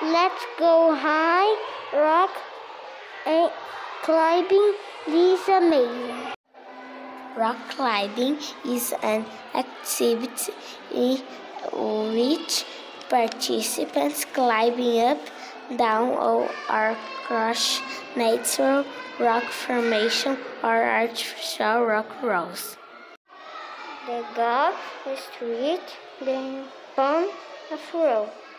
Let's go high rock and climbing. Is amazing. Rock climbing is an activity in which participants climbing up, down, or across natural rock formation or artificial rock walls. The goal is to reach the bottom of rope.